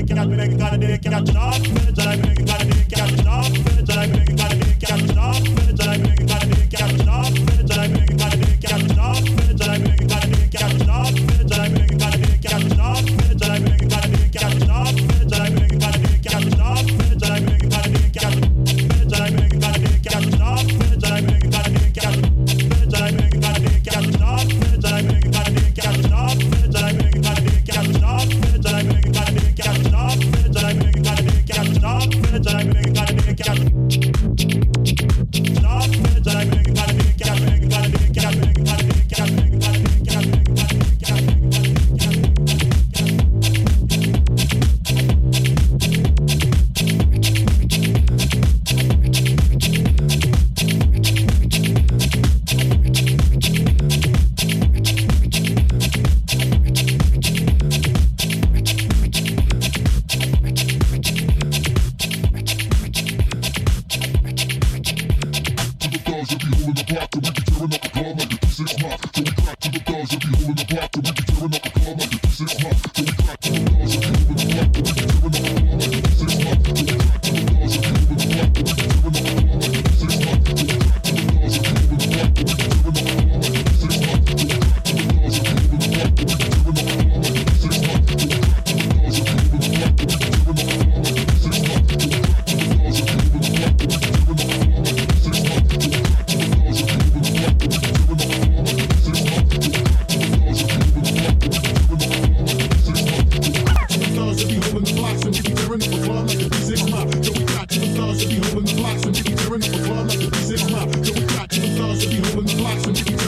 make it out, we make it out, we make it out, not me, that I make it chicken.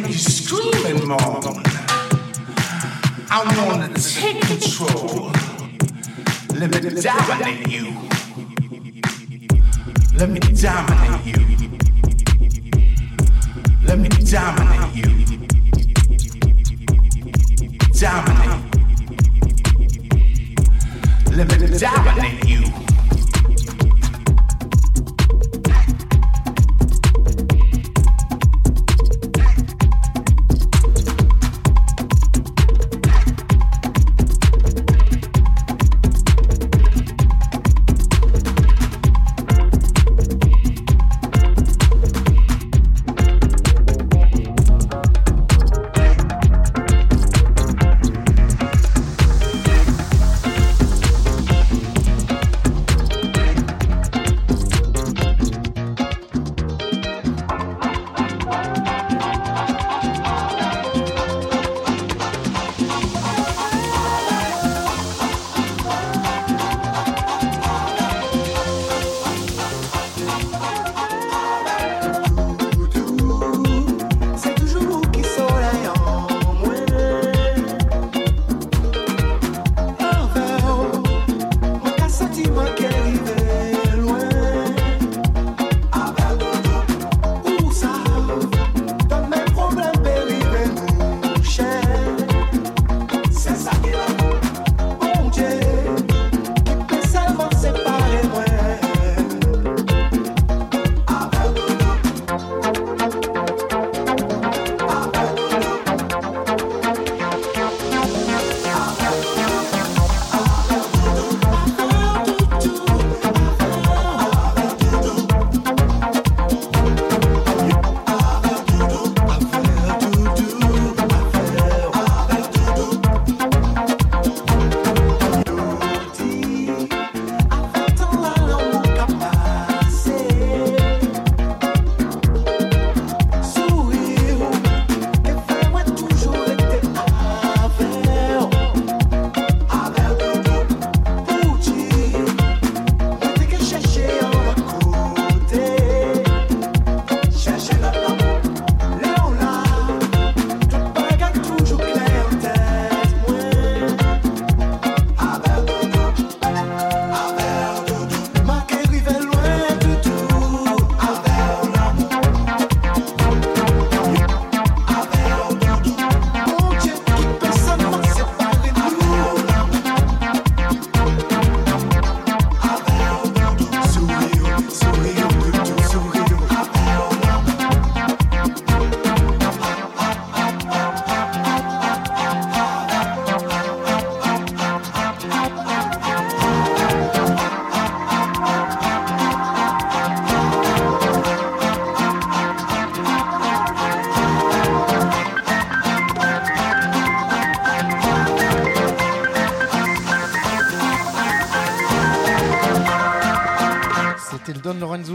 make you scream and moan. I want to take control. Let me dominate you. Let me dominate you. Let me dominate you. Dominate. Let me dominate you.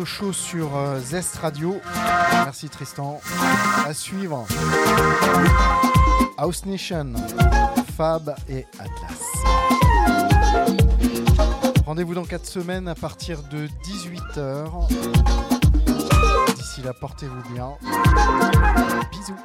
Morceau chaud sur euh, Zest Radio. Merci Tristan. À suivre. House Nation, Fab et Atlas. Rendez-vous dans 4 semaines à partir de 18h. D'ici là, portez-vous bien. Bisous.